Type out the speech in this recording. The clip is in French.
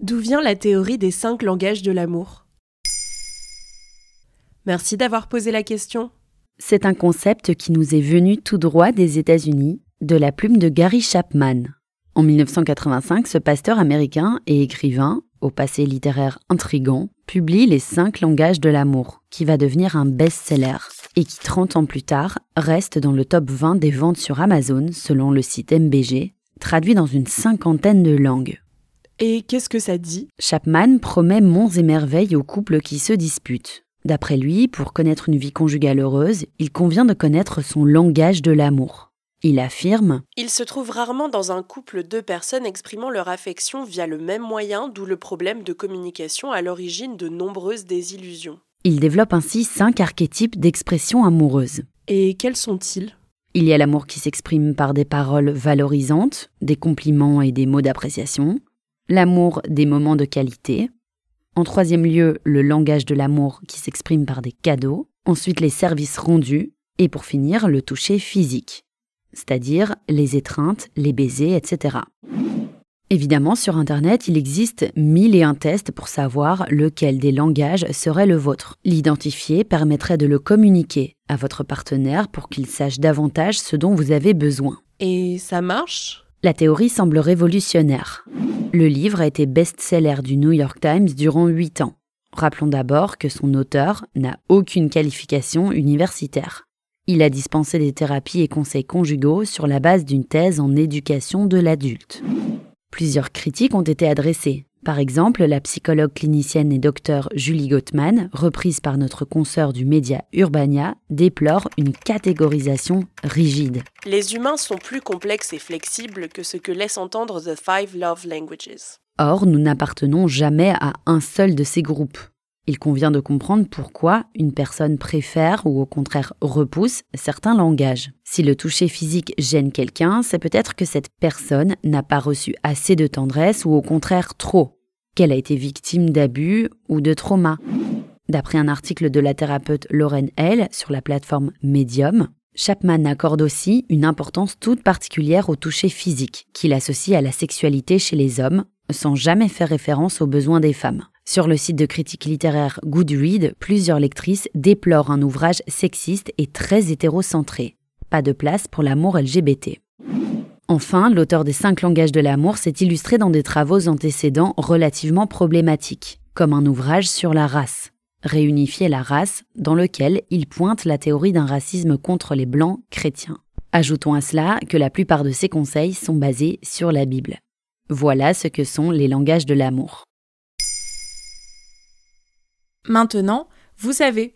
D'où vient la théorie des cinq langages de l'amour? Merci d'avoir posé la question. C'est un concept qui nous est venu tout droit des États-Unis, de la plume de Gary Chapman. En 1985, ce pasteur américain et écrivain, au passé littéraire intrigant, publie Les cinq langages de l'amour, qui va devenir un best-seller, et qui 30 ans plus tard reste dans le top 20 des ventes sur Amazon selon le site MBG, traduit dans une cinquantaine de langues. Et qu'est-ce que ça dit? Chapman promet monts et merveilles aux couples qui se disputent. D'après lui, pour connaître une vie conjugale heureuse, il convient de connaître son langage de l'amour. Il affirme Il se trouve rarement dans un couple deux personnes exprimant leur affection via le même moyen, d'où le problème de communication à l'origine de nombreuses désillusions. Il développe ainsi cinq archétypes d'expression amoureuse. Et quels sont-ils? Il y a l'amour qui s'exprime par des paroles valorisantes, des compliments et des mots d'appréciation, l'amour des moments de qualité, en troisième lieu, le langage de l'amour qui s'exprime par des cadeaux, ensuite les services rendus, et pour finir, le toucher physique c'est-à-dire les étreintes, les baisers, etc. Évidemment, sur Internet, il existe mille et un tests pour savoir lequel des langages serait le vôtre. L'identifier permettrait de le communiquer à votre partenaire pour qu'il sache davantage ce dont vous avez besoin. Et ça marche? La théorie semble révolutionnaire. Le livre a été best-seller du New York Times durant 8 ans. Rappelons d'abord que son auteur n'a aucune qualification universitaire. Il a dispensé des thérapies et conseils conjugaux sur la base d'une thèse en éducation de l'adulte. Plusieurs critiques ont été adressées. Par exemple, la psychologue clinicienne et docteur Julie Gottman, reprise par notre consoeur du média Urbania, déplore une catégorisation rigide. Les humains sont plus complexes et flexibles que ce que laisse entendre The Five Love Languages. Or, nous n'appartenons jamais à un seul de ces groupes. Il convient de comprendre pourquoi une personne préfère ou au contraire repousse certains langages. Si le toucher physique gêne quelqu'un, c'est peut-être que cette personne n'a pas reçu assez de tendresse ou au contraire trop, qu'elle a été victime d'abus ou de trauma. D'après un article de la thérapeute Lauren L sur la plateforme Medium, Chapman accorde aussi une importance toute particulière au toucher physique, qu'il associe à la sexualité chez les hommes, sans jamais faire référence aux besoins des femmes. Sur le site de critique littéraire Goodread, plusieurs lectrices déplorent un ouvrage sexiste et très hétérocentré. Pas de place pour l'amour LGBT. Enfin, l'auteur des cinq langages de l'amour s'est illustré dans des travaux antécédents relativement problématiques, comme un ouvrage sur la race, Réunifier la race, dans lequel il pointe la théorie d'un racisme contre les blancs chrétiens. Ajoutons à cela que la plupart de ses conseils sont basés sur la Bible. Voilà ce que sont les langages de l'amour. Maintenant, vous savez,